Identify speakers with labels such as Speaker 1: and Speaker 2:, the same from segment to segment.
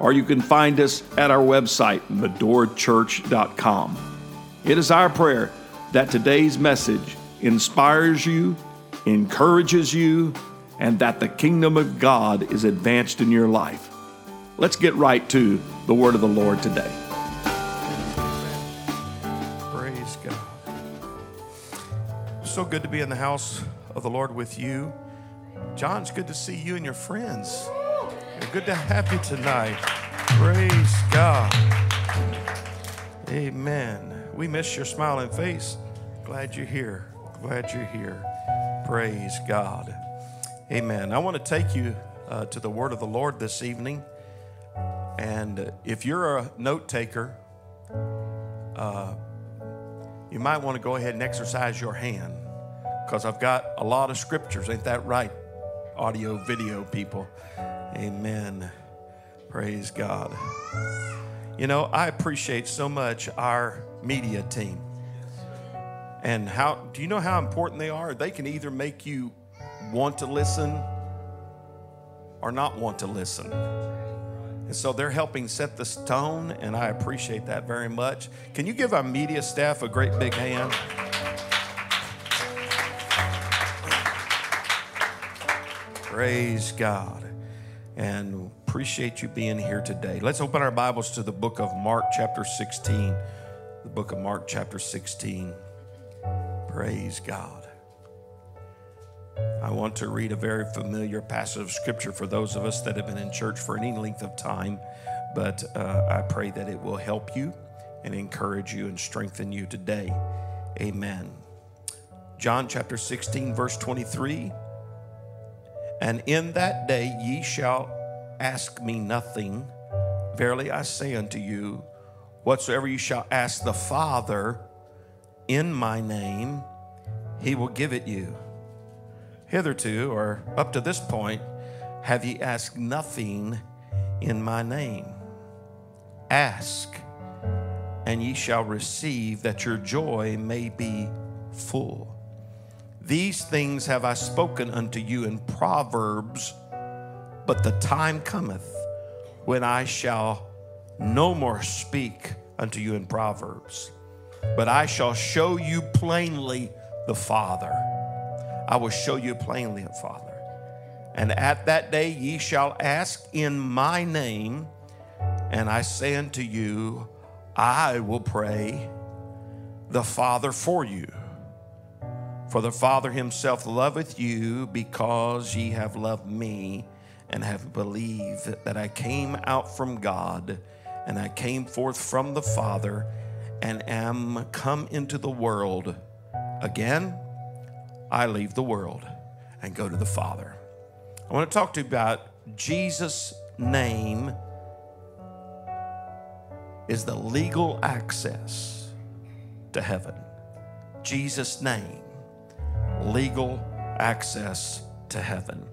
Speaker 1: or you can find us at our website, medorachurch.com. It is our prayer that today's message inspires you, encourages you, and that the kingdom of God is advanced in your life. Let's get right to the word of the Lord today.
Speaker 2: Praise God. So good to be in the house of the Lord with you. John, it's good to see you and your friends. Good to have you tonight. Praise God. Amen. We miss your smiling face. Glad you're here. Glad you're here. Praise God. Amen. I want to take you uh, to the word of the Lord this evening. And if you're a note taker, uh, you might want to go ahead and exercise your hand because I've got a lot of scriptures. Ain't that right? Audio, video people. Amen. Praise God. You know, I appreciate so much our media team. And how do you know how important they are? They can either make you want to listen or not want to listen. And so they're helping set the tone, and I appreciate that very much. Can you give our media staff a great big hand? Praise God and appreciate you being here today. Let's open our Bibles to the book of Mark, chapter 16. The book of Mark, chapter 16. Praise God. I want to read a very familiar passage of scripture for those of us that have been in church for any length of time, but uh, I pray that it will help you and encourage you and strengthen you today. Amen. John chapter 16, verse 23. And in that day ye shall ask me nothing. Verily I say unto you, whatsoever you shall ask the Father in my name, he will give it you. Hitherto, or up to this point, have ye asked nothing in my name. Ask, and ye shall receive, that your joy may be full. These things have I spoken unto you in Proverbs, but the time cometh when I shall no more speak unto you in Proverbs, but I shall show you plainly the Father. I will show you plainly the Father. And at that day ye shall ask in my name, and I say unto you, I will pray the Father for you. For the Father himself loveth you because ye have loved me and have believed that I came out from God and I came forth from the Father and am come into the world. Again, I leave the world and go to the Father. I want to talk to you about Jesus' name is the legal access to heaven. Jesus' name legal access to heaven.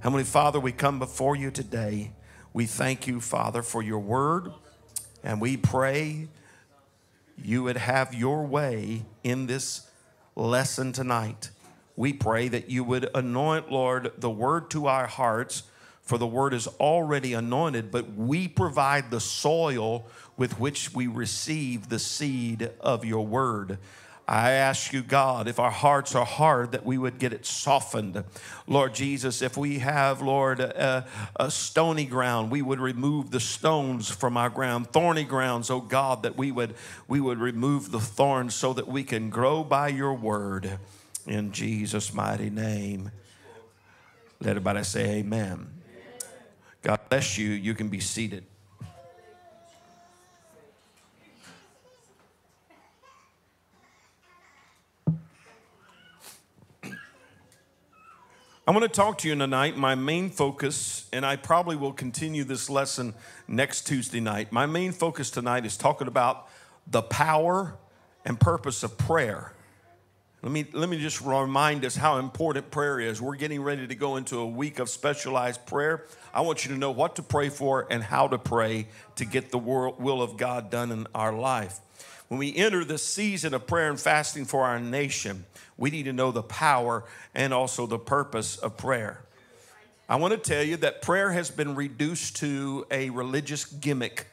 Speaker 2: Heavenly Father, we come before you today. We thank you, Father, for your word, and we pray you would have your way in this lesson tonight. We pray that you would anoint, Lord, the word to our hearts, for the word is already anointed, but we provide the soil with which we receive the seed of your word. I ask you, God, if our hearts are hard, that we would get it softened. Lord Jesus, if we have, Lord, a, a, stony ground, we would remove the stones from our ground. Thorny grounds, oh God, that we would we would remove the thorns so that we can grow by your word. In Jesus' mighty name. Let everybody say amen. God bless you. You can be seated. I want to talk to you tonight. My main focus, and I probably will continue this lesson next Tuesday night. My main focus tonight is talking about the power and purpose of prayer. Let me, let me just remind us how important prayer is. We're getting ready to go into a week of specialized prayer. I want you to know what to pray for and how to pray to get the will of God done in our life. When we enter the season of prayer and fasting for our nation, we need to know the power and also the purpose of prayer. I want to tell you that prayer has been reduced to a religious gimmick.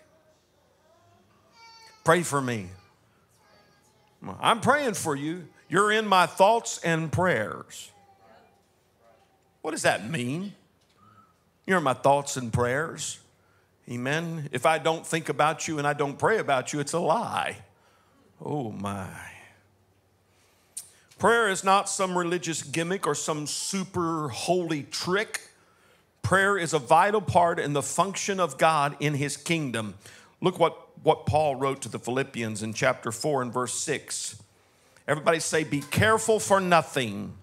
Speaker 2: Pray for me. I'm praying for you. You're in my thoughts and prayers. What does that mean? You're in my thoughts and prayers. Amen. If I don't think about you and I don't pray about you, it's a lie. Oh my. Prayer is not some religious gimmick or some super holy trick. Prayer is a vital part in the function of God in his kingdom. Look what, what Paul wrote to the Philippians in chapter 4 and verse 6. Everybody say, Be careful for nothing.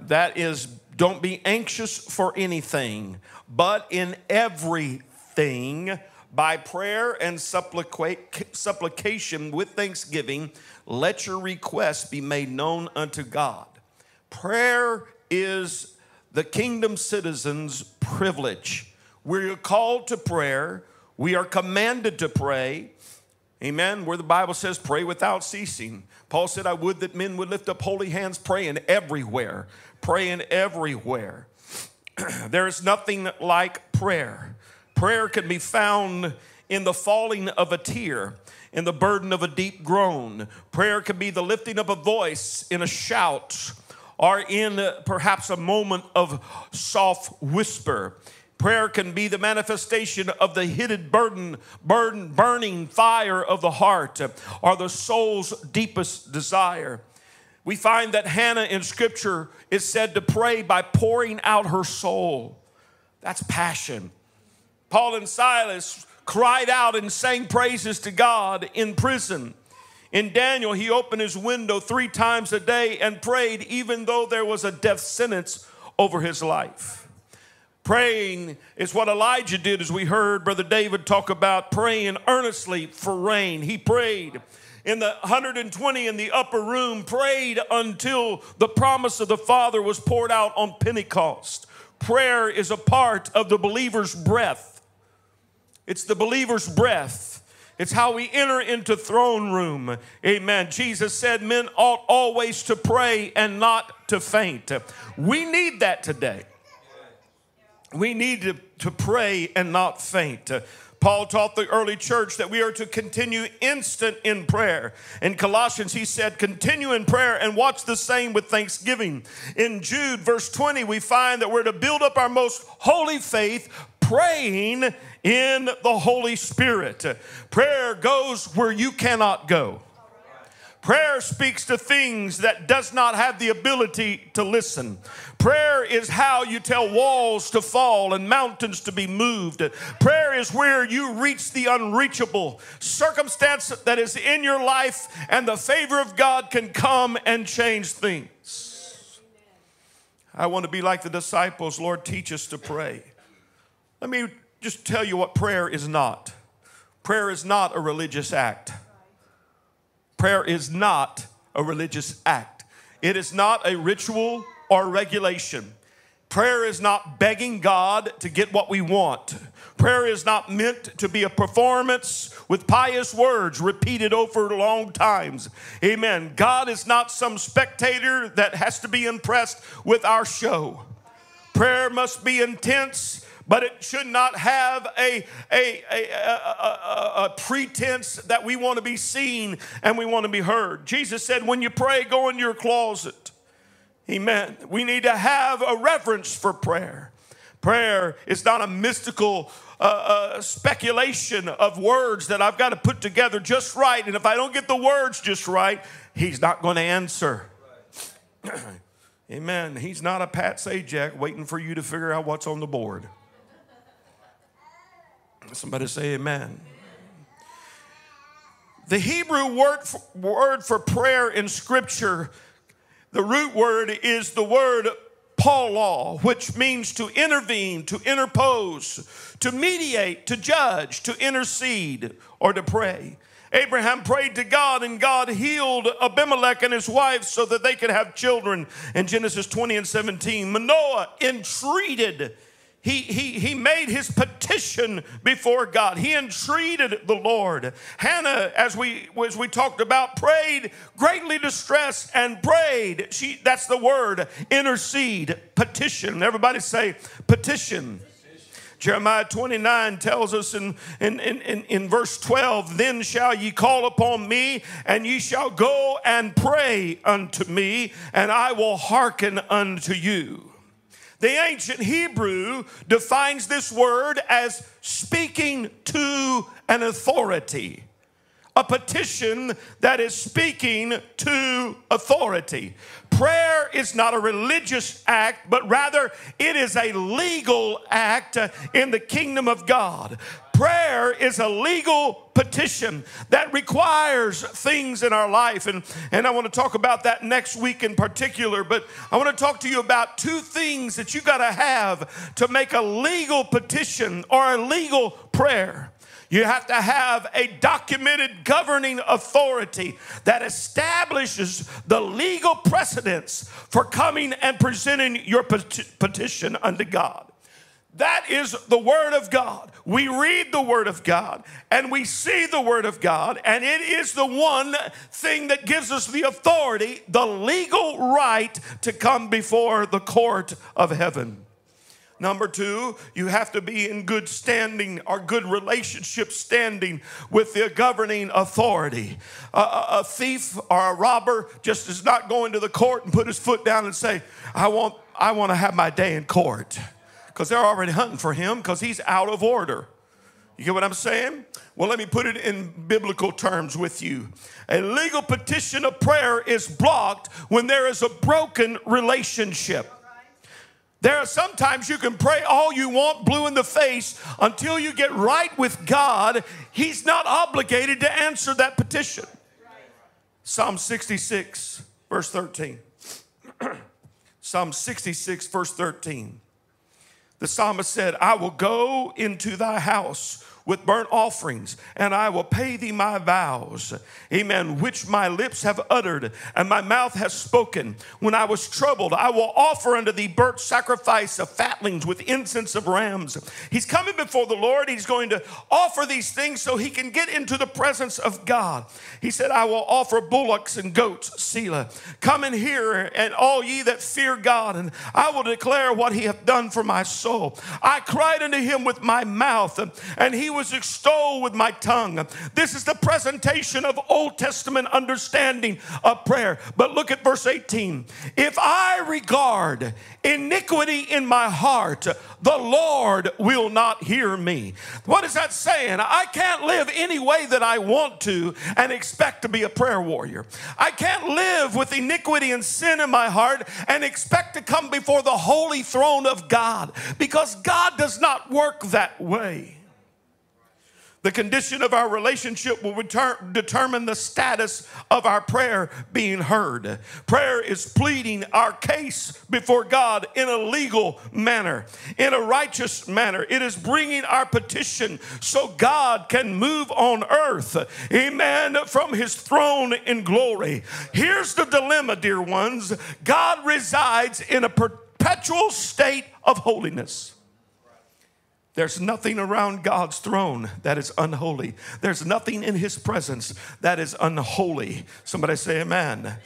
Speaker 2: That is, don't be anxious for anything, but in everything, by prayer and supplication with thanksgiving, let your requests be made known unto God. Prayer is the kingdom citizens' privilege. We're called to prayer, we are commanded to pray. Amen. Where the Bible says, pray without ceasing. Paul said, I would that men would lift up holy hands, praying everywhere, praying everywhere. there is nothing like prayer. Prayer can be found in the falling of a tear, in the burden of a deep groan. Prayer can be the lifting of a voice in a shout, or in perhaps a moment of soft whisper. Prayer can be the manifestation of the hidden burden, burden, burning fire of the heart or the soul's deepest desire. We find that Hannah in Scripture is said to pray by pouring out her soul. That's passion. Paul and Silas cried out and sang praises to God in prison. In Daniel, he opened his window three times a day and prayed, even though there was a death sentence over his life. Praying is what Elijah did, as we heard Brother David talk about praying earnestly for rain. He prayed in the 120 in the upper room, prayed until the promise of the Father was poured out on Pentecost. Prayer is a part of the believer's breath. It's the believer's breath. It's how we enter into throne room. Amen. Jesus said men ought always to pray and not to faint. We need that today we need to, to pray and not faint. Paul taught the early church that we are to continue instant in prayer. In Colossians, he said, continue in prayer and watch the same with thanksgiving. In Jude, verse 20, we find that we're to build up our most holy faith, praying in the Holy Spirit. Prayer goes where you cannot go. Prayer speaks to things that does not have the ability to listen. Prayer is how you tell walls to fall and mountains to be moved. Prayer is where you reach the unreachable circumstance that is in your life, and the favor of God can come and change things. I want to be like the disciples. Lord, teach us to pray. Let me just tell you what prayer is not. Prayer is not a religious act. Prayer is not a religious act, it is not a ritual or regulation. Prayer is not begging God to get what we want. Prayer is not meant to be a performance with pious words repeated over long times. Amen. God is not some spectator that has to be impressed with our show. Prayer must be intense but it should not have a, a, a, a, a, pretense that we want to be seen and we want to be heard. Jesus said, When you pray, go in your closet. Amen. We need to have a reverence for prayer. Prayer is not a mystical uh, uh, speculation of words that I've got to put together just right. And if I don't get the words just right, He's not going to answer. Amen. He's not a Pat Sajak waiting for you to figure out what's on the board. Somebody say amen. The Hebrew word for, word for prayer in Scripture, the root word is the word Paul which means to intervene, to interpose, to mediate, to judge, to intercede, or to pray. Abraham prayed to God, and God healed Abimelech and his wife so that they could have children in Genesis 20 and 17. Manoah entreated he, he, he made his petition before God. He entreated the Lord. Hannah, as we, as we talked about, prayed, greatly distressed, and prayed. She, that's the word, intercede, petition. Everybody say petition. Jeremiah 29 tells us in, in, in, in, verse 12, Then shall ye call upon me, and ye shall go and pray unto me, and I will hearken unto you. The ancient Hebrew defines this word as speaking to an authority. A petition that is speaking to authority. Prayer is not a religious act, but rather it is a legal act in the kingdom of God. Prayer is a legal petition that requires things in our life. And, and I want to talk about that next week in particular. But I want to talk to you about two things that you got to have to make a legal petition or a legal prayer. You have to have a documented governing authority that establishes the legal precedence for coming and presenting your petition unto God. That is the Word of God. We read the Word of God and we see the Word of God, and it is the one thing that gives us the authority, the legal right to come before the court of heaven. Number two, you have to be in good standing or good relationship standing with the governing authority. A, a, thief or a robber just is not going to the court and put his foot down and say, I want, I want to have my day in court. Because they're already hunting for him because he's out of order. You get what I'm saying? Well, let me put it in biblical terms with you. A legal petition of prayer is blocked when there is a broken relationship. There are sometimes you can pray all you want, blue in the face, until you get right with God. He's not obligated to answer that petition. Psalm 66, verse 13. Psalm 66, verse 13. The psalmist said, I will go into thy house with burnt offerings, and I will pay thee my vows. Amen. Which my lips have uttered, and my mouth has spoken. When I was troubled, I will offer unto thee burnt sacrifice of fatlings with incense of rams. He's coming before the Lord. He's going to offer these things so he can get into the presence of God. He said, I will offer bullocks and goats, Selah. Come in here, and all ye that fear God, and I will declare what he hath done for my soul. I cried unto him with my mouth, and he was extolled with my tongue. This is the presentation of Old Testament understanding of prayer. But look at verse 18. If I regard iniquity in my heart, the Lord will not hear me. What is that saying? I can't live any way that I want to and expect to be a prayer warrior. I can't live with iniquity and sin in my heart and expect to come before the holy throne of God because God does not work that way. The condition of our relationship will return, determine the status of our prayer being heard. Prayer is pleading our case before God in a legal manner, in a righteous manner. It is bringing our petition so God can move on earth, amen, from his throne in glory. Here's the dilemma, dear ones God resides in a perpetual state of holiness. There's nothing around God's throne that is unholy. There's nothing in his presence that is unholy. Somebody say, Amen.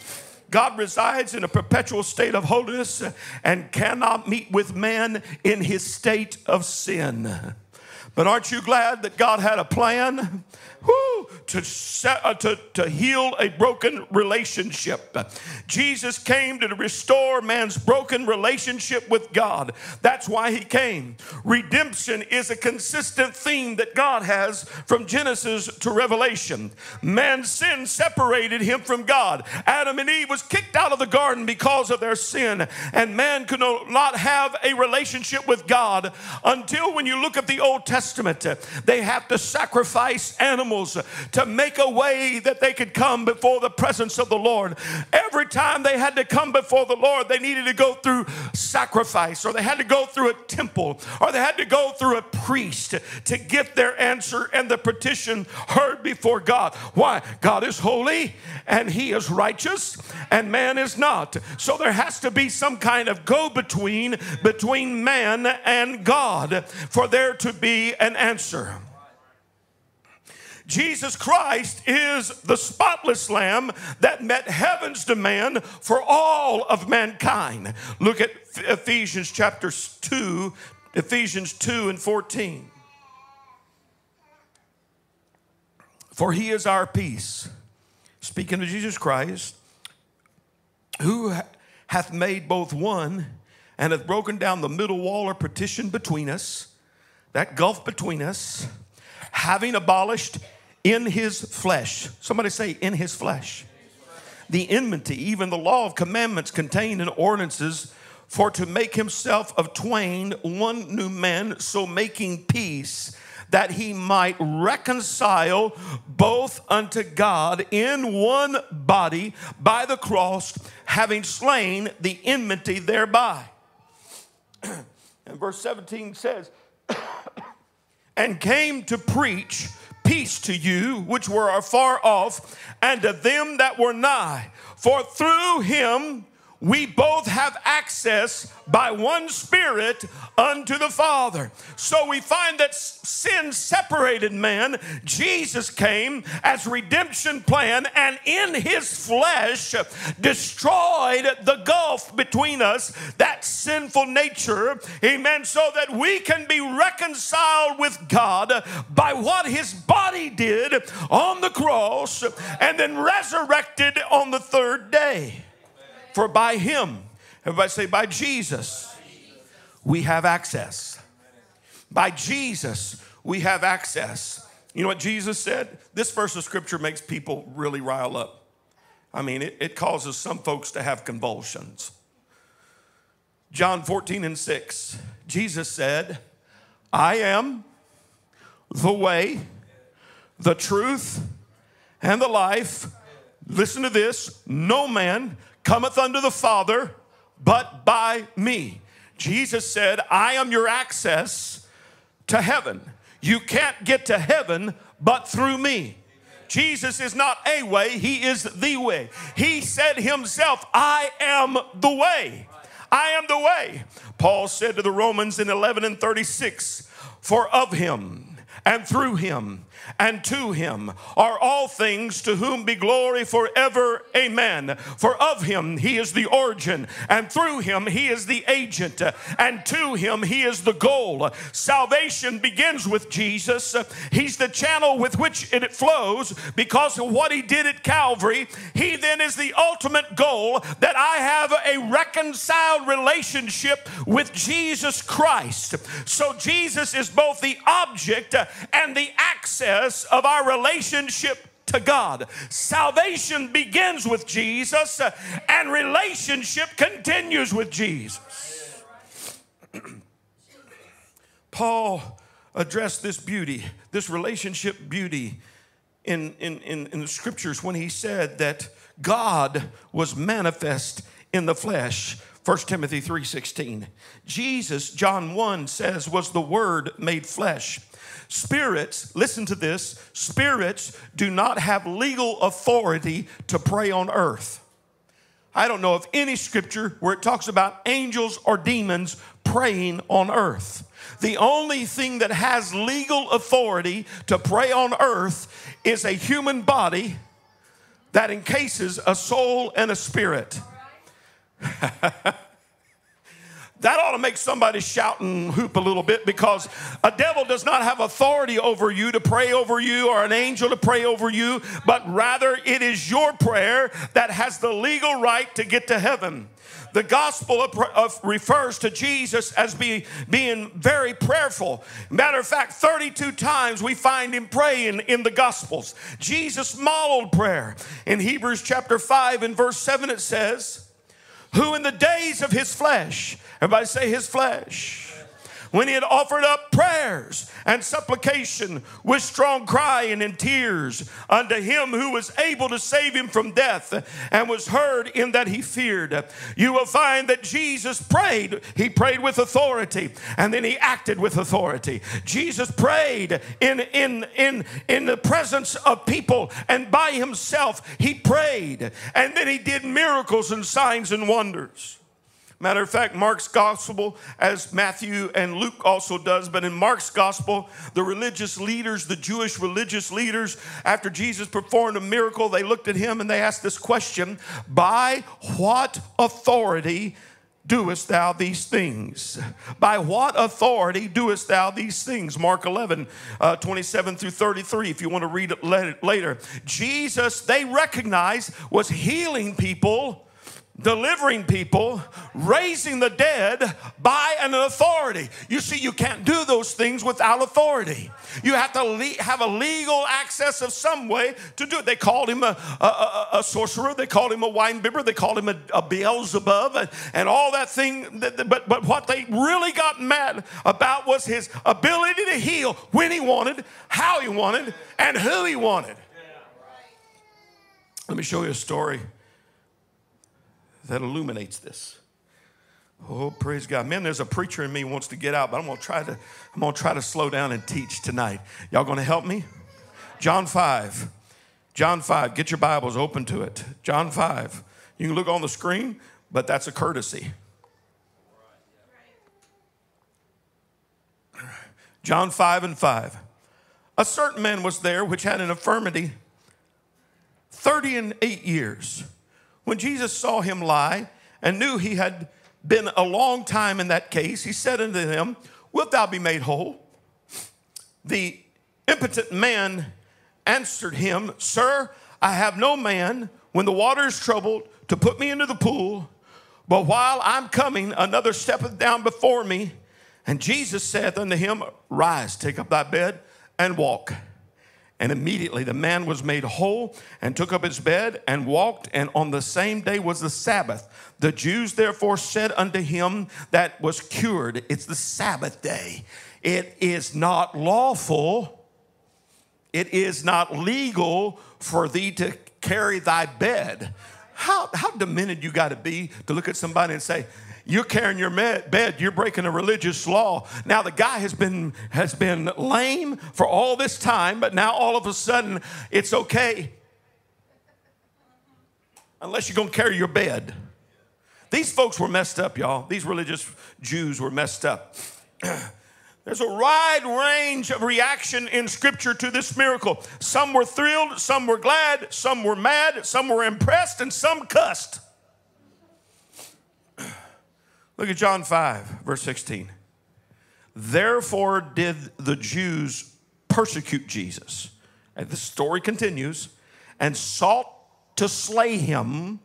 Speaker 2: God resides in a perpetual state of holiness and cannot meet with man in his state of sin. But aren't you glad that God had a plan? To, set, uh, to, to heal a broken relationship. Jesus came to restore man's broken relationship with God. That's why he came. Redemption is a consistent theme that God has from Genesis to Revelation. Man's sin separated him from God. Adam and Eve was kicked out of the garden because of their sin, and man could not have a relationship with God until when you look at the Old Testament, they have to sacrifice animals to make a way that they could come before the presence of the Lord. Every time they had to come before the Lord, they needed to go through sacrifice, or they had to go through a temple, or they had to go through a priest to get their answer and the petition heard before God. Why? God is holy and He is righteous, and man is not. So there has to be some kind of go between between man and God for there to be an answer. Jesus Christ is the spotless lamb that met heaven's demand for all of mankind. Look at Ephesians chapter 2, Ephesians 2 and 14. For he is our peace. Speaking of Jesus Christ, who hath made both one and hath broken down the middle wall or partition between us, that gulf between us, having abolished in his flesh. Somebody say, in his flesh. The enmity, even the law of commandments contained in ordinances, for to make himself of twain one new man, so making peace that he might reconcile both unto God in one body by the cross, having slain the enmity thereby. and verse 17 says, and came to preach peace to you which were afar off, and to them that were nigh. For through him we both have access by one Spirit unto the Father. So we find that sin separated man. Jesus came as redemption plan and in his flesh destroyed the gulf between us, that sinful nature. Amen. So that we can be reconciled with God by what his body did on the cross and then resurrected on the third day. For by him, everybody say, by Jesus, we have access. By Jesus, we have access. You know what Jesus said? This verse of scripture makes people really rile up. I mean, it, it causes some folks to have convulsions. John 14 and 6, Jesus said, I am the way, the truth, and the life. Listen to this no man cometh unto the Father but by me. Jesus said, I am your access to heaven. You can't get to heaven but through me. Jesus is not a way, He is the way. He said Himself, I am the way. I am the way. Paul said to the Romans in 11 and 36, For of Him and through Him and to him are all things to whom be glory forever. Amen. For of him he is the origin, and through him he is the agent, and to him he is the goal. Salvation begins with Jesus. He's the channel with which it flows because of what he did at Calvary. He then is the ultimate goal that I have a reconciled relationship with Jesus Christ. So Jesus is both the object and the access process of our relationship to God. Salvation begins with Jesus uh, and relationship continues with Jesus. Paul addressed this beauty, this relationship beauty in, in, in, in the scriptures when he said that God was manifest in the flesh. 1 Timothy 3:16. Jesus, John 1 says, was the word made flesh. Spirits, listen to this spirits do not have legal authority to pray on earth. I don't know of any scripture where it talks about angels or demons praying on earth. The only thing that has legal authority to pray on earth is a human body that encases a soul and a spirit. that ought to make somebody shout and hoop a little bit because a devil does not have authority over you to pray over you or an angel to pray over you, but rather it is your prayer that has the legal right to get to heaven. The gospel of, of refers to Jesus as be, being very prayerful. Matter of fact, 32 times we find him praying in the gospels. Jesus modeled prayer. In Hebrews chapter 5 and verse 7, it says, Who in the days of his flesh, Everybody say his flesh. When he had offered up prayers and supplication with strong crying and in tears unto him who was able to save him from death and was heard in that he feared. You will find that Jesus prayed. He prayed with authority and then he acted with authority. Jesus prayed in, in, in, in the presence of people and by himself. He prayed and then he did miracles and signs and wonders. Matter of fact, Mark's gospel, as Matthew and Luke also does, but in Mark's gospel, the religious leaders, the Jewish religious leaders, after Jesus performed a miracle, they looked at him and they asked this question By what authority doest thou these things? By what authority doest thou these things? Mark 11, uh, 27 through 33, if you want to read it later. Jesus, they recognized, was healing people delivering people, raising the dead by an authority. You see, you can't do those things without authority. You have to le- have a legal access of some way to do it. They called him a, a, a, a sorcerer, they called him a wine bibber, they called him a, Beelzebub, and, and all that thing. But, but what they really got mad about was his ability to heal when he wanted, how he wanted, and who he wanted. Let me show you a story that illuminates this. Oh, praise God. Man, there's a preacher in me wants to get out, but I'm gonna try to, I'm gonna try to slow down and teach tonight. Y'all gonna help me? John 5. John 5. Get your Bibles open to it. John 5. You can look on the screen, but that's a courtesy. John 5 and 5. A certain man was there which had an infirmity 30 and 8 years. When Jesus saw him lie and knew he had been a long time in that case, he said unto him, Wilt thou be made whole? The impotent man answered him, Sir, I have no man when the water is troubled to put me into the pool, but while I'm coming, another steppeth down before me. And Jesus saith unto him, Rise, take up thy bed, and walk. And immediately the man was made whole and took up his bed and walked. And on the same day was the Sabbath. The Jews therefore said unto him that was cured, It's the Sabbath day. It is not lawful, it is not legal for thee to carry thy bed. How, how demented you got to be to look at somebody and say, you're carrying your bed, you're breaking a religious law. Now the guy has been has been lame for all this time, but now all of a sudden it's okay. Unless you're going to carry your bed. These folks were messed up, y'all. These religious Jews were messed up. There's a wide range of reaction in Scripture to this miracle. Some were thrilled, some were glad, some were mad, some were impressed, and some cussed. Look at John 5, verse 16. Therefore did the Jews persecute Jesus. And the story continues and sought to slay him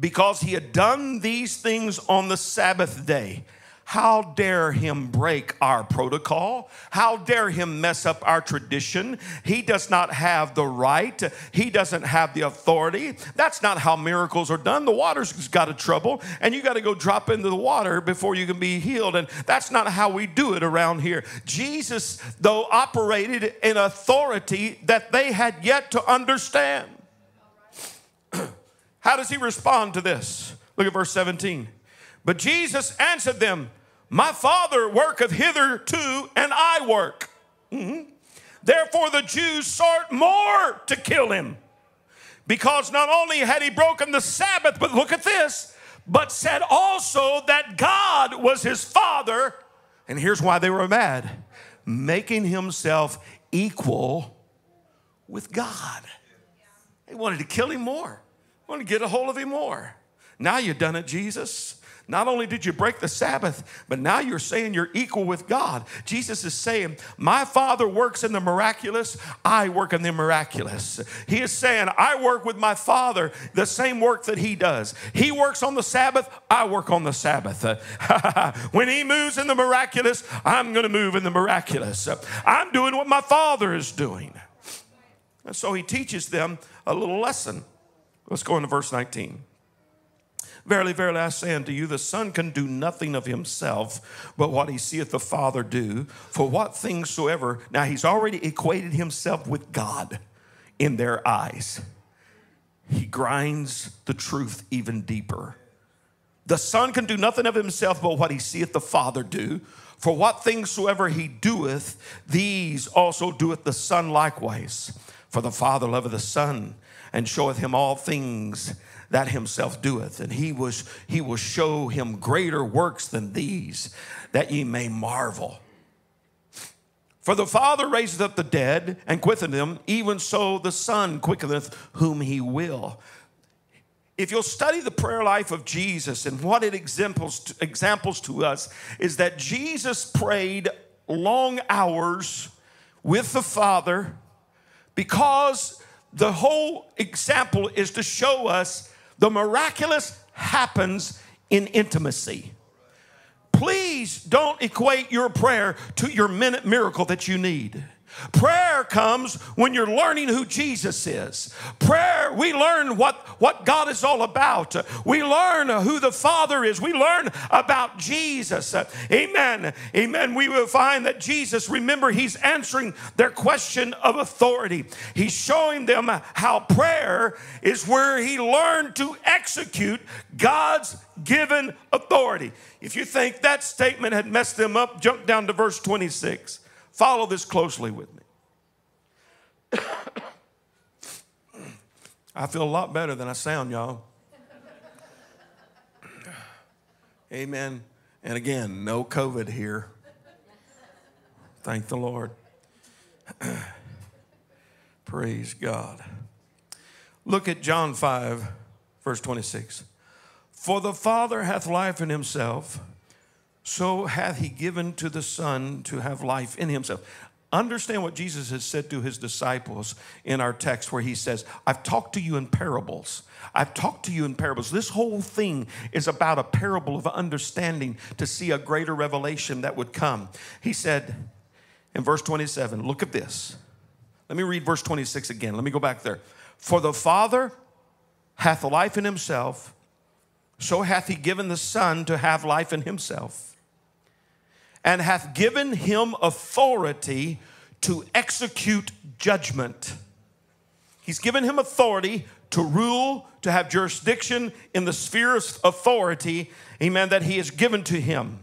Speaker 2: because he had done these things on the Sabbath day. How dare him break our protocol? How dare him mess up our tradition? He does not have the right. He doesn't have the authority. That's not how miracles are done. The water's got a trouble, and you got to go drop into the water before you can be healed. And that's not how we do it around here. Jesus, though, operated in authority that they had yet to understand. how does he respond to this? Look at verse 17. But Jesus answered them, my Father worketh hitherto, and I work. Mm-hmm. Therefore, the Jews sought more to kill him, because not only had he broken the Sabbath, but look at this, but said also that God was his Father. And here's why they were mad making himself equal with God. They wanted to kill him more, wanted to get a hold of him more. Now you've done it, Jesus. Not only did you break the Sabbath, but now you're saying you're equal with God. Jesus is saying, My Father works in the miraculous, I work in the miraculous. He is saying, I work with my Father the same work that He does. He works on the Sabbath, I work on the Sabbath. when He moves in the miraculous, I'm going to move in the miraculous. I'm doing what my Father is doing. And so He teaches them a little lesson. Let's go into verse 19. Verily, verily, I say unto you, the Son can do nothing of himself, but what he seeth the Father do. For what things soever, now he's already equated himself with God in their eyes. He grinds the truth even deeper. The Son can do nothing of himself, but what he seeth the Father do. For what things soever he doeth, these also doeth the Son likewise. For the Father loveth the Son, and showeth him all things that himself doeth. And he was he will show him greater works than these, that ye may marvel. For the Father raiseth up the dead and quickeneth them, even so the Son quickeneth whom he will. If you'll study the prayer life of Jesus and what it examples to, examples to us is that Jesus prayed long hours with the Father because the whole example is to show us the miraculous happens in intimacy. Please don't equate your prayer to your minute miracle that you need. Prayer comes when you're learning who Jesus is. Prayer, we learn what, what God is all about. We learn who the Father is. We learn about Jesus. Amen. Amen. We will find that Jesus, remember, He's answering their question of authority. He's showing them how prayer is where He learned to execute God's given authority. If you think that statement had messed them up, jump down to verse 26. Follow this closely with me. I feel a lot better than I sound, y'all. Amen. And again, no COVID here. Thank the Lord. Praise God. Look at John 5, verse 26. For the Father hath life in himself so hath he given to the Son to have life in himself. Understand what Jesus has said to his disciples in our text, where he says, I've talked to you in parables. I've talked to you in parables. This whole thing is about a parable of understanding to see a greater revelation that would come. He said in verse 27, look at this. Let me read verse 26 again. Let me go back there. For the Father hath life in himself, so hath he given the Son to have life in himself and hath given him authority to execute judgment. He's given him authority to rule, to have jurisdiction in the sphere of authority, amen, that he has given to him.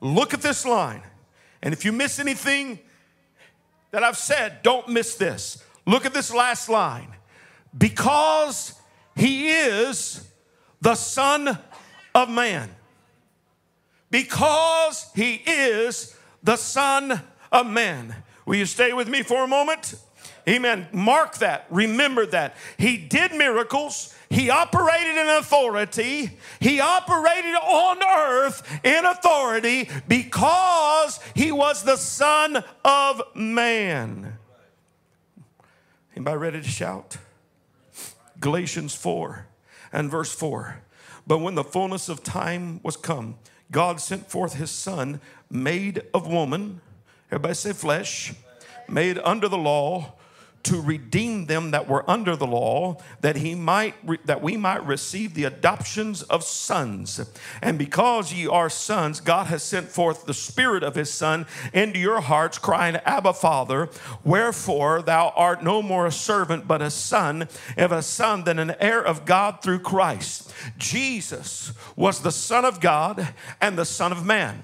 Speaker 2: Look at this line. And if you miss anything that I've said, don't miss this. Look at this last line. Because he is the Son of Man because he is the Son of Man. Will you stay with me for a moment? Amen. Mark that. Remember that. He did miracles. He operated in authority. He operated on earth in authority because he was the Son of Man. Anybody ready to shout? Galatians 4 and verse 4. But when the fullness of time was come, God sent forth his son, made of woman, everybody say flesh, made under the law, to redeem them that were under the law that he might that we might receive the adoptions of sons. And because ye are sons god has sent forth the spirit of his son into your hearts crying abba father wherefore thou art no more a servant but a son if a son then an heir of god through christ. Jesus was the son of god and the son of man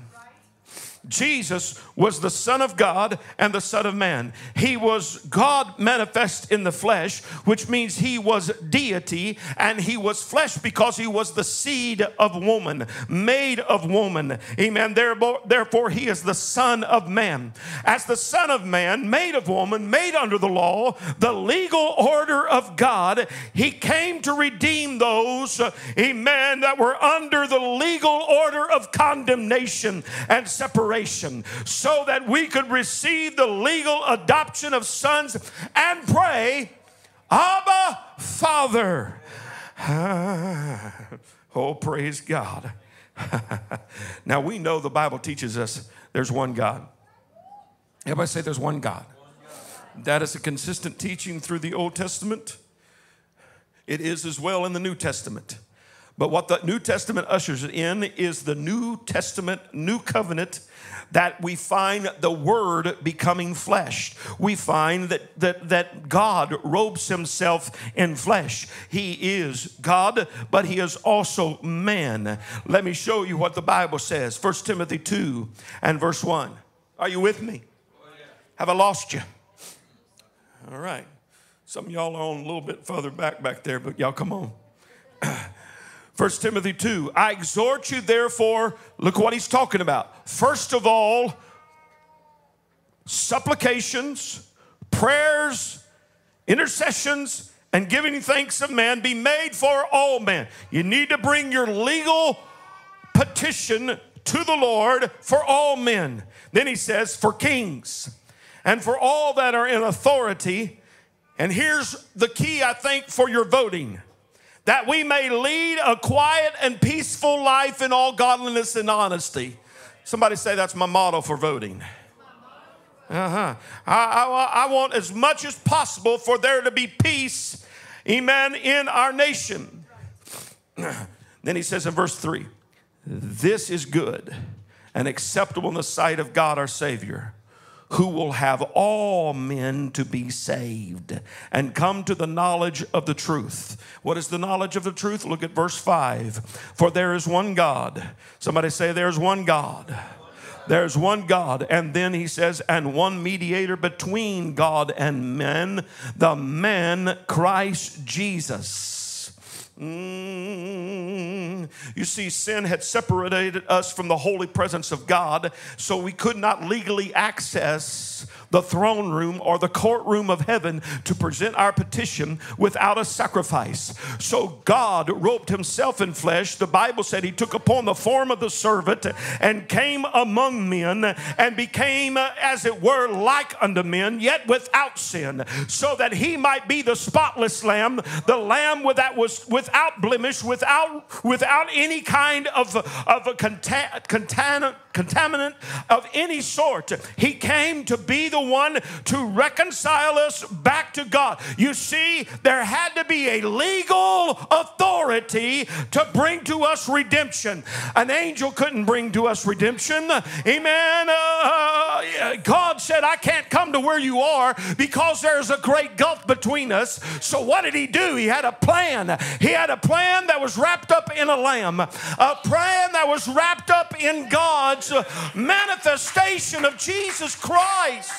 Speaker 2: Jesus was the Son of God and the Son of Man. He was God manifest in the flesh, which means he was deity and he was flesh because he was the seed of woman, made of woman. Amen. Therefore, he is the Son of Man. As the Son of Man, made of woman, made under the law, the legal order of God, he came to redeem those, uh, amen, that were under the legal order of condemnation and separation so that we could receive the legal adoption of sons and pray, Abba, Father. oh, praise God. now we know the Bible teaches us there's one God. Everybody say there's one God. That is a consistent teaching through the Old Testament. It is as well in the New Testament. But what the New Testament ushers in is the New Testament, New Covenant that we find the Word becoming flesh. We find that, that, that God robes himself in flesh. He is God, but he is also man. Let me show you what the Bible says 1 Timothy 2 and verse 1. Are you with me? Have I lost you? All right. Some of y'all are on a little bit further back back there, but y'all come on. 1 Timothy 2. I exhort you, therefore, look what he's talking about. First of all, supplications, prayers, intercessions, and giving thanks of men be made for all men. You need to bring your legal petition to the Lord for all men. Then he says, for kings and for all that are in authority. And here's the key, I think, for your voting that we may lead a quiet and peaceful life in all godliness and honesty. Somebody say that's my motto for voting. Uh-huh. I, I, I want as much as possible for there to be peace, amen, in our nation. then he says in verse 3 This is good and acceptable in the sight of God our Savior who will have all men to be saved and come to the knowledge of the truth. What is the knowledge of the truth? Look at verse 5. For there is one God. Somebody say, There's one God. There's one God. And then he says, and one mediator between God and men, the man Christ Jesus Mm. You see, sin had separated us from the holy presence of God, so we could not legally access the throne room or the courtroom of heaven to present our petition without a sacrifice. So God robed himself in flesh. The Bible said he took upon the form of the servant and came among men and became, as it were, like unto men, yet without sin, so that he might be the spotless lamb, the lamb that was without blemish, without, without any kind of, of a contaminant contaminant of any sort. He came to be the one to reconcile us back to God. You see, there had to be a legal authority to bring to us redemption. An angel couldn't bring to us redemption. Amen. Uh, God said, I can't come to where you are because there's a great gulf between us. So, what did He do? He had a plan. He had a plan that was wrapped up in a lamb, a plan that was wrapped up in God's manifestation of Jesus Christ.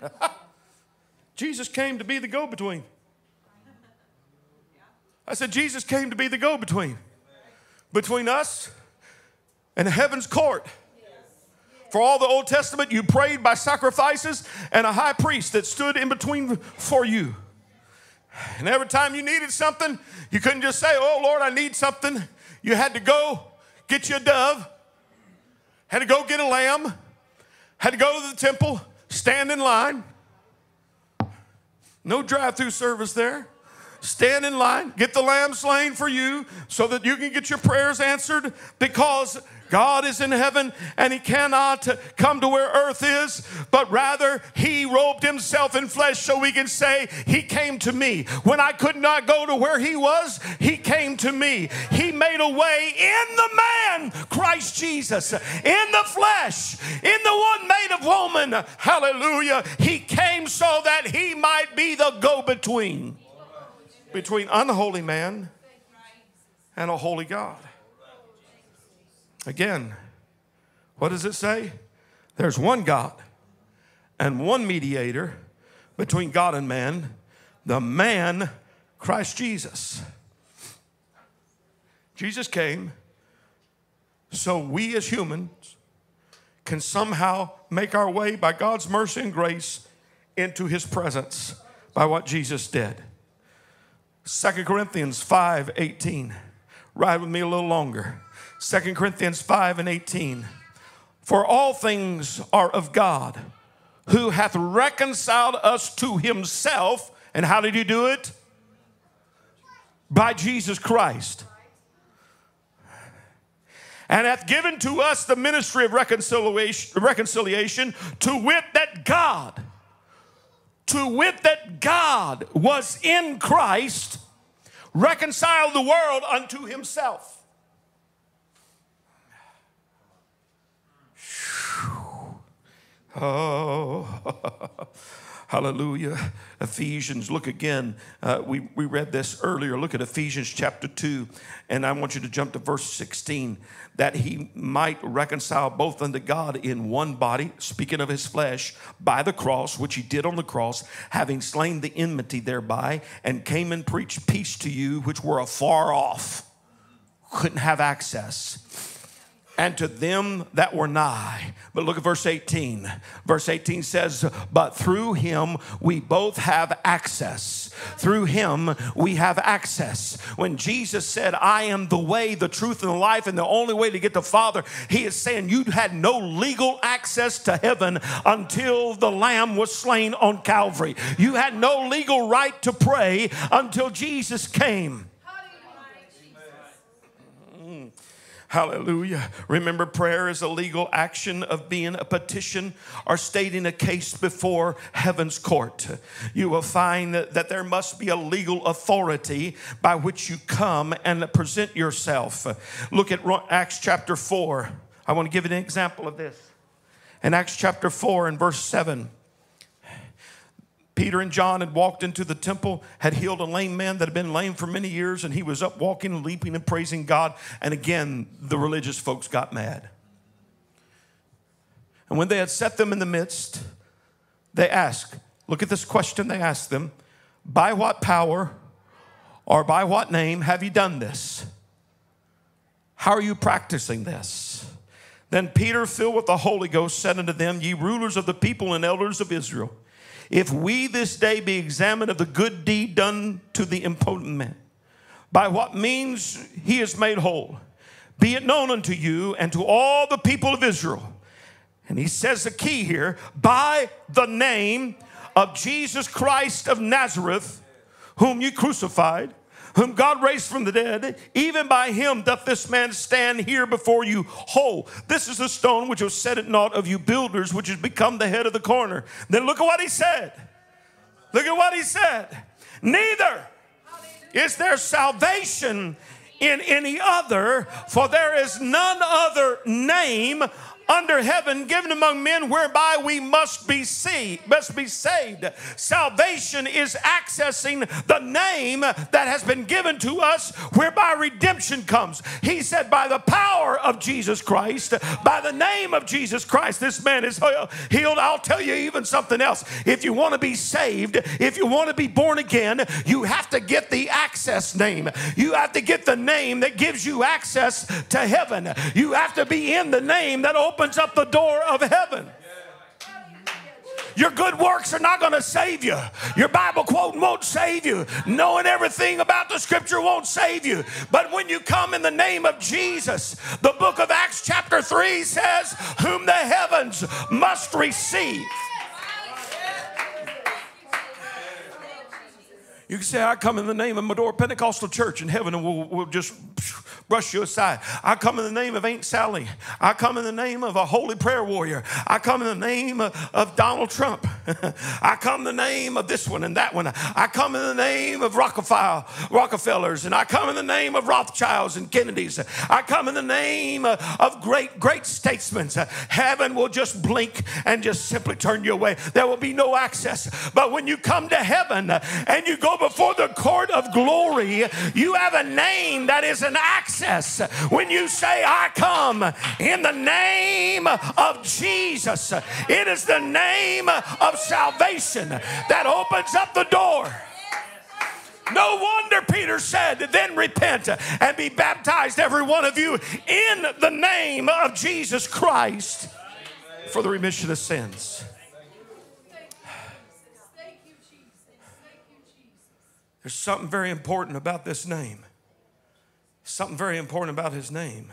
Speaker 2: Jesus came to be the go between. I said, Jesus came to be the go between between us and heaven's court. For all the Old Testament, you prayed by sacrifices and a high priest that stood in between for you. And every time you needed something, you couldn't just say, Oh Lord, I need something. You had to go get you a dove, had to go get a lamb, had to go to the temple, stand in line. No drive through service there. Stand in line, get the lamb slain for you so that you can get your prayers answered because God is in heaven and he cannot come to where earth is, but rather he robed himself in flesh so we can say, He came to me. When I could not go to where he was, he came to me. He made a way in the man, Christ Jesus, in the flesh, in the one made of woman. Hallelujah. He came so that he might be the go between between unholy man and a holy God. Again, what does it say? There's one God and one mediator between God and man, the man, Christ Jesus. Jesus came so we as humans can somehow make our way by God's mercy and grace into his presence by what Jesus did. 2 Corinthians 5 18. Ride with me a little longer. 2 Corinthians 5 and 18. For all things are of God, who hath reconciled us to himself. And how did he do it? By Jesus Christ. And hath given to us the ministry of reconciliation, reconciliation to wit that God, to to wit that God was in Christ, reconciled the world unto himself. Oh, hallelujah. Ephesians, look again. Uh, we, we read this earlier. Look at Ephesians chapter 2, and I want you to jump to verse 16. That he might reconcile both unto God in one body, speaking of his flesh, by the cross, which he did on the cross, having slain the enmity thereby, and came and preached peace to you which were afar off, couldn't have access and to them that were nigh. But look at verse 18. Verse 18 says, But through him we both have access. Through him we have access. When Jesus said, I am the way, the truth, and the life, and the only way to get to Father, he is saying you had no legal access to heaven until the Lamb was slain on Calvary. You had no legal right to pray until Jesus came. Hallelujah. Remember, prayer is a legal action of being a petition or stating a case before heaven's court. You will find that there must be a legal authority by which you come and present yourself. Look at Acts chapter 4. I want to give an example of this. In Acts chapter 4 and verse 7. Peter and John had walked into the temple, had healed a lame man that had been lame for many years, and he was up walking and leaping and praising God. And again, the religious folks got mad. And when they had set them in the midst, they asked, look at this question they asked them by what power or by what name have you done this? How are you practicing this? Then Peter, filled with the Holy Ghost, said unto them, Ye rulers of the people and elders of Israel, if we this day be examined of the good deed done to the impotent man, by what means he is made whole, be it known unto you and to all the people of Israel. And he says the key here by the name of Jesus Christ of Nazareth, whom you crucified whom God raised from the dead, even by him doth this man stand here before you whole. This is the stone which was set at naught of you builders, which has become the head of the corner. Then look at what he said. Look at what he said. Neither is there salvation in any other, for there is none other name under heaven given among men whereby we must be saved must be saved. Salvation is accessing the name that has been given to us whereby redemption comes. He said by the power of jesus christ by the name of jesus christ this man is healed. I'll tell you even something else. If you want to be saved if you want to be born again you have to get the access name. You have to get the name that gives you access to heaven. You have to be in the name that opens opens up the door of heaven. Your good works are not going to save you. Your Bible quoting won't save you. Knowing everything about the scripture won't save you. But when you come in the name of Jesus, the book of Acts, chapter 3 says, Whom the heavens must receive. You can say, I come in the name of Medora Pentecostal Church in heaven, and we'll, we'll just brush you aside. I come in the name of Aunt Sally. I come in the name of a holy prayer warrior. I come in the name of, of Donald Trump. I come in the name of this one and that one. I come in the name of Rockefeller, Rockefellers, and I come in the name of Rothschilds and Kennedys. I come in the name of great, great statesmen. Heaven will just blink and just simply turn you away. There will be no access. But when you come to heaven and you go before the court of glory, you have a name that is an access. When you say, I come in the name of Jesus, it is the name of salvation that opens up the door. No wonder Peter said, then repent and be baptized, every one of you, in the name of Jesus Christ for the remission of sins. There's something very important about this name. Something very important about his name.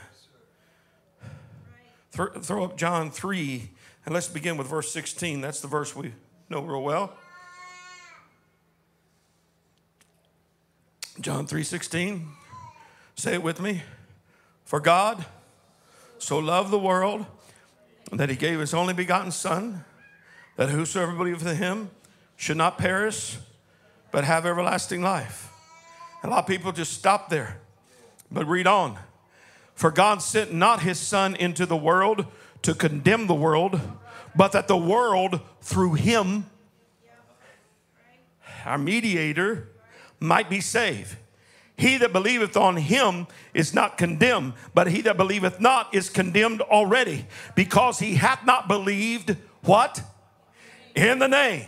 Speaker 2: Throw, up John 3, and let's begin with verse 16. That's the verse we know real well. John 3:16. Say it with me. For God so loved the world that he gave his only begotten son that whosoever believeth in him should not perish, but have everlasting life. A lot of people just stop there. But read on. For God sent not his Son into the world to condemn the world, but that the world through him, our mediator, might be saved. He that believeth on him is not condemned, but he that believeth not is condemned already, because he hath not believed what? In the name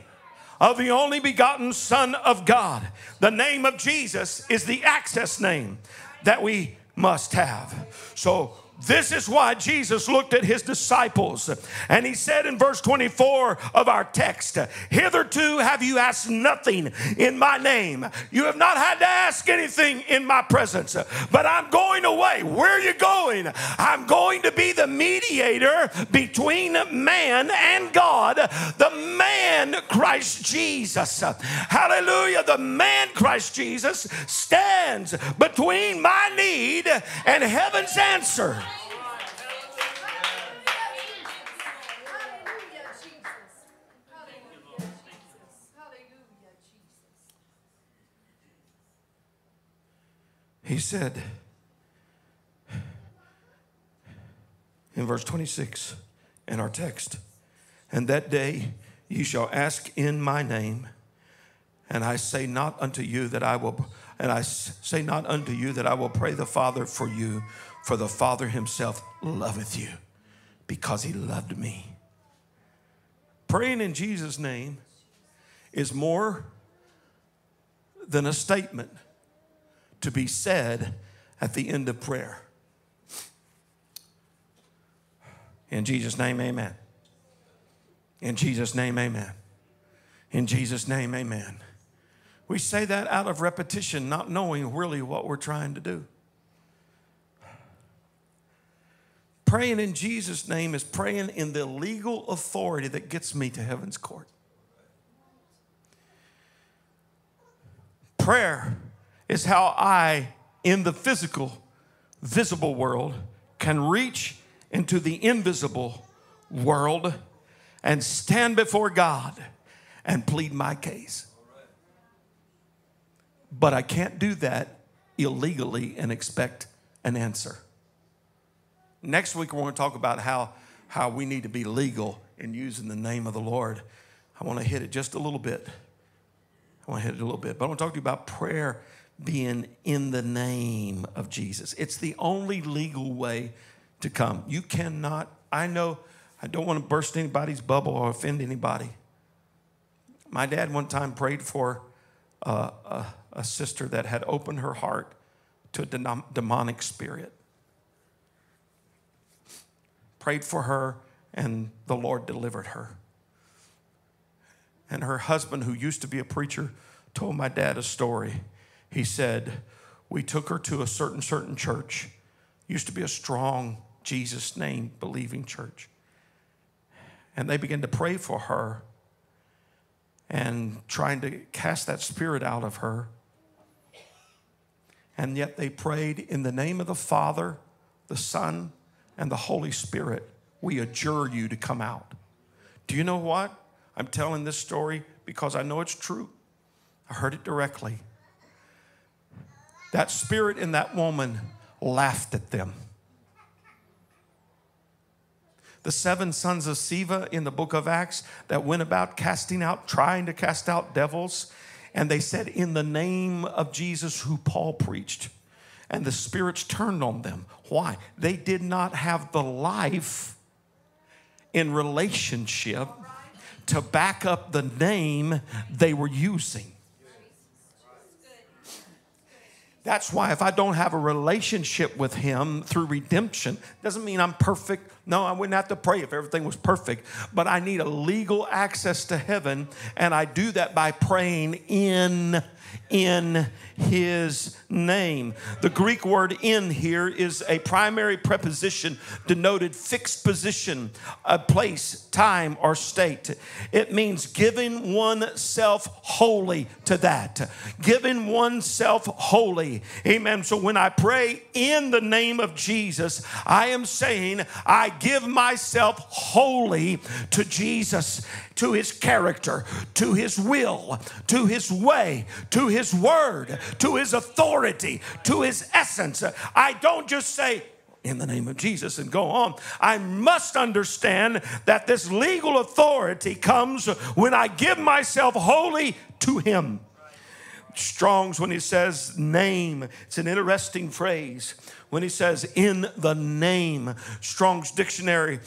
Speaker 2: of the only begotten Son of God. The name of Jesus is the access name that we must have. So this is why Jesus looked at his disciples and he said in verse 24 of our text, Hitherto have you asked nothing in my name. You have not had to ask anything in my presence, but I'm going away. Where are you going? I'm going to be the mediator between man and God, the man Christ Jesus. Hallelujah. The man Christ Jesus stands between my need and heaven's answer. He said in verse 26 in our text, and that day you shall ask in my name, and I say not unto you that I will, and I say not unto you that I will pray the Father for you, for the Father himself loveth you because he loved me. Praying in Jesus' name is more than a statement to be said at the end of prayer. In Jesus' name, amen. In Jesus' name, amen. In Jesus' name, amen. We say that out of repetition, not knowing really what we're trying to do. Praying in Jesus' name is praying in the legal authority that gets me to heaven's court. Prayer is how I, in the physical, visible world, can reach into the invisible world and stand before God and plead my case. But I can't do that illegally and expect an answer. Next week, we're going to talk about how, how we need to be legal in using the name of the Lord. I want to hit it just a little bit. I want to hit it a little bit. But I want to talk to you about prayer being in the name of Jesus. It's the only legal way to come. You cannot, I know, I don't want to burst anybody's bubble or offend anybody. My dad one time prayed for a, a, a sister that had opened her heart to a demonic spirit. Prayed for her, and the Lord delivered her. And her husband, who used to be a preacher, told my dad a story he said, We took her to a certain, certain church. Used to be a strong Jesus name believing church. And they began to pray for her and trying to cast that spirit out of her. And yet they prayed in the name of the Father, the Son, and the Holy Spirit. We adjure you to come out. Do you know what? I'm telling this story because I know it's true. I heard it directly. That spirit in that woman laughed at them. The seven sons of Sceva in the book of Acts that went about casting out, trying to cast out devils, and they said, In the name of Jesus, who Paul preached. And the spirits turned on them. Why? They did not have the life in relationship to back up the name they were using. That's why if I don't have a relationship with him through redemption, doesn't mean I'm perfect. No, I wouldn't have to pray if everything was perfect, but I need a legal access to heaven, and I do that by praying in in his name. The Greek word in here is a primary preposition denoted fixed position, a place, time, or state. It means giving oneself wholly to that. Giving oneself wholly. Amen. So when I pray in the name of Jesus, I am saying I give myself wholly to Jesus, to his character, to his will, to his way, to his word, to his authority, to his essence. I don't just say, in the name of Jesus and go on. I must understand that this legal authority comes when I give myself wholly to Him. Strong's when he says name, it's an interesting phrase. When he says in the name, Strong's dictionary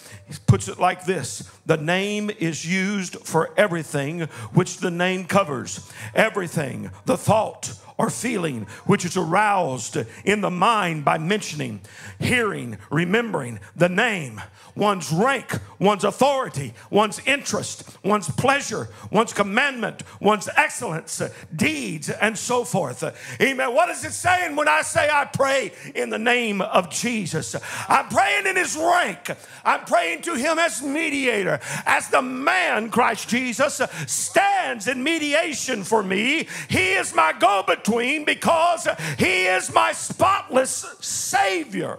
Speaker 2: puts it like this The name is used for everything which the name covers. Everything, the thought, or feeling which is aroused in the mind by mentioning, hearing, remembering the name, one's rank, one's authority, one's interest, one's pleasure, one's commandment, one's excellence, deeds, and so forth. Amen. What is it saying when I say I pray in the name of Jesus? I'm praying in his rank. I'm praying to him as mediator, as the man, Christ Jesus, stands in mediation for me. He is my go between between because He is my spotless Savior.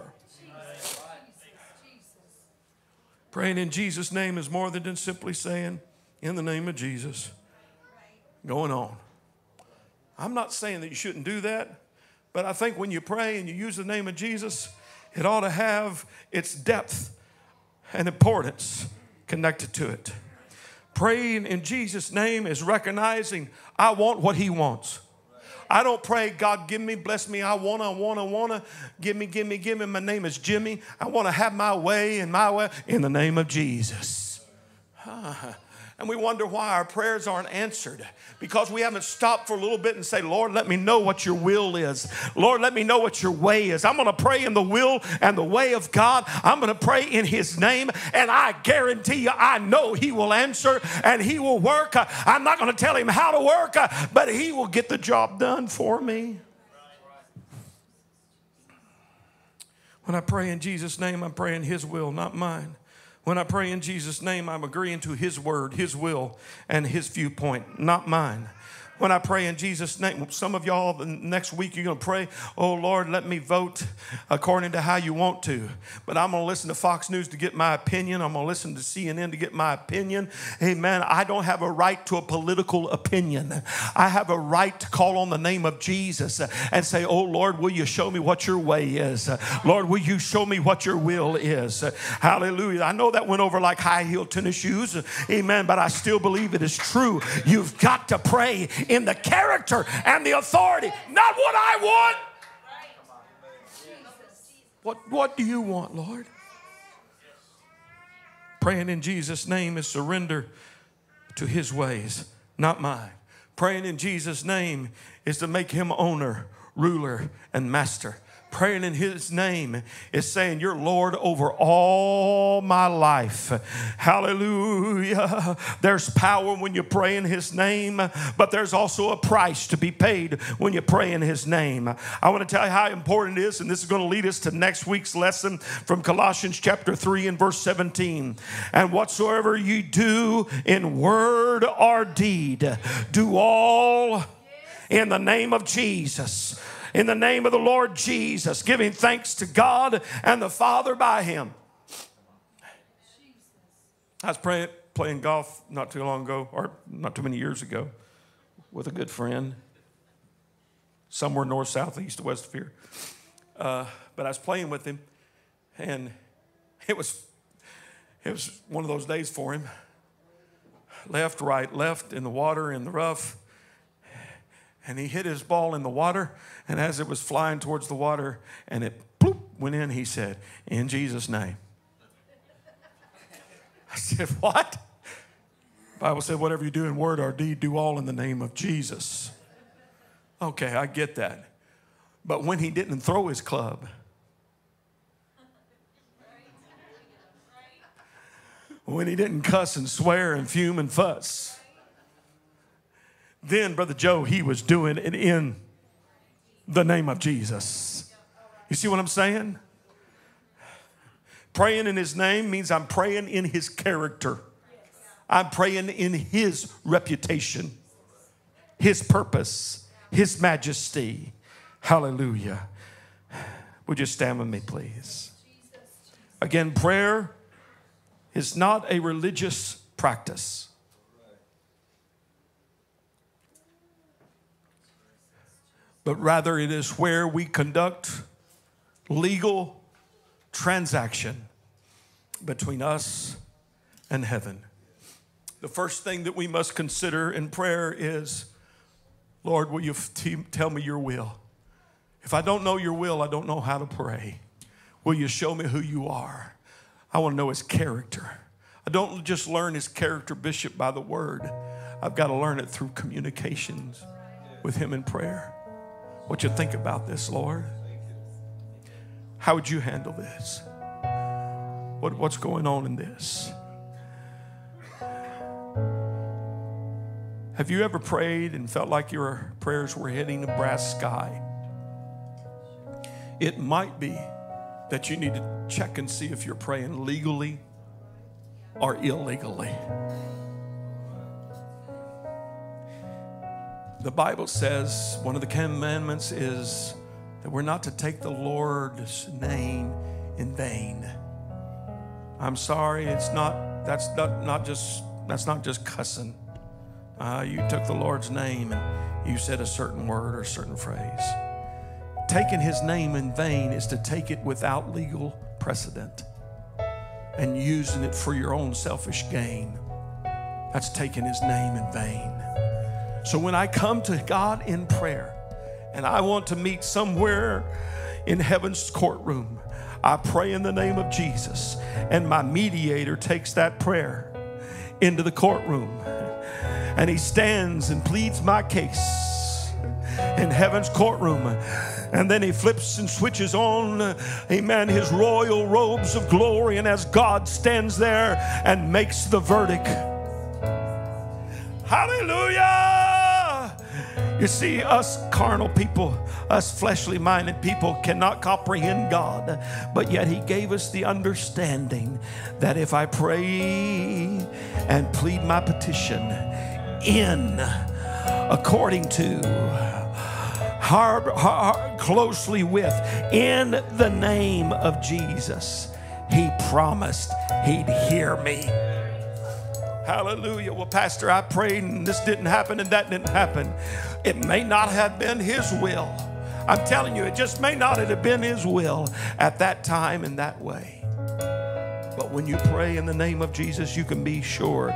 Speaker 2: Praying in Jesus' name is more than just simply saying, in the name of Jesus. Going on. I'm not saying that you shouldn't do that, but I think when you pray and you use the name of Jesus, it ought to have its depth and importance connected to it. Praying in Jesus' name is recognizing I want what He wants. I don't pray, God, give me, bless me. I want to, I want to. Give me, give me, give me. My name is Jimmy. I want to have my way and my way in the name of Jesus. And we wonder why our prayers aren't answered because we haven't stopped for a little bit and say, Lord, let me know what your will is. Lord, let me know what your way is. I'm going to pray in the will and the way of God. I'm going to pray in his name. And I guarantee you, I know he will answer and he will work. I'm not going to tell him how to work, but he will get the job done for me. When I pray in Jesus' name, I'm praying his will, not mine. When I pray in Jesus' name, I'm agreeing to His word, His will, and His viewpoint, not mine when I pray in Jesus' name. Some of y'all the next week you're going to pray, oh Lord, let me vote according to how you want to. But I'm going to listen to Fox News to get my opinion. I'm going to listen to CNN to get my opinion. Amen. I don't have a right to a political opinion. I have a right to call on the name of Jesus and say, oh Lord, will you show me what your way is? Lord, will you show me what your will is? Hallelujah. I know that went over like high heel tennis shoes. Amen. But I still believe it is true. You've got to pray in the character and the authority, not what I want. What, what do you want, Lord? Praying in Jesus' name is surrender to his ways, not mine. Praying in Jesus' name is to make him owner, ruler, and master praying in his name is saying, You're Lord over all my life. Hallelujah. There's power when you pray in his name, but there's also a price to be paid when you pray in his name. I want to tell you how important it is, and this is going to lead us to next week's lesson from Colossians chapter 3 and verse 17. And whatsoever you do in word or deed, do all in the name of Jesus in the name of the Lord Jesus, giving thanks to God and the Father by Him. I was playing, playing golf not too long ago, or not too many years ago, with a good friend, somewhere north, south, east, west of here. Uh, but I was playing with him, and it was it was one of those days for him. Left, right, left in the water, in the rough, and he hit his ball in the water. And as it was flying towards the water and it bloop, went in, he said, In Jesus' name. I said, What? Bible said, Whatever you do in word or deed, do all in the name of Jesus. Okay, I get that. But when he didn't throw his club, when he didn't cuss and swear and fume and fuss, then, Brother Joe, he was doing it in the name of Jesus. You see what I'm saying? Praying in his name means I'm praying in his character. I'm praying in his reputation, his purpose, his majesty. Hallelujah. Would you stand with me, please? Again, prayer is not a religious practice. But rather, it is where we conduct legal transaction between us and heaven. The first thing that we must consider in prayer is Lord, will you tell me your will? If I don't know your will, I don't know how to pray. Will you show me who you are? I want to know his character. I don't just learn his character, Bishop, by the word. I've got to learn it through communications with him in prayer. What you think about this, Lord? How would you handle this? What, what's going on in this? Have you ever prayed and felt like your prayers were hitting a brass sky? It might be that you need to check and see if you're praying legally or illegally. The Bible says one of the commandments is that we're not to take the Lord's name in vain. I'm sorry, it's not, that's not, not just, that's not just cussing. Uh, you took the Lord's name and you said a certain word or a certain phrase. Taking his name in vain is to take it without legal precedent and using it for your own selfish gain. That's taking his name in vain. So when I come to God in prayer and I want to meet somewhere in heaven's courtroom, I pray in the name of Jesus, and my mediator takes that prayer into the courtroom and he stands and pleads my case in heaven's courtroom. And then he flips and switches on, amen, his royal robes of glory. And as God stands there and makes the verdict, hallelujah. You see, us carnal people, us fleshly minded people cannot comprehend God, but yet He gave us the understanding that if I pray and plead my petition in according to hard, hard, closely with in the name of Jesus. He promised he'd hear me. Hallelujah. Well, Pastor, I prayed and this didn't happen and that didn't happen. It may not have been his will. I'm telling you, it just may not have been his will at that time in that way. But when you pray in the name of Jesus, you can be sure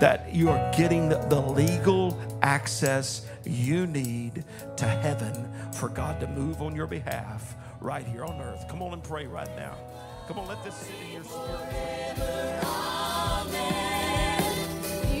Speaker 2: that you are getting the legal access you need to heaven for God to move on your behalf right here on earth. Come on and pray right now. Come on, let this sit in your spirit.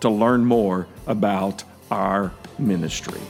Speaker 1: to learn more about our ministry.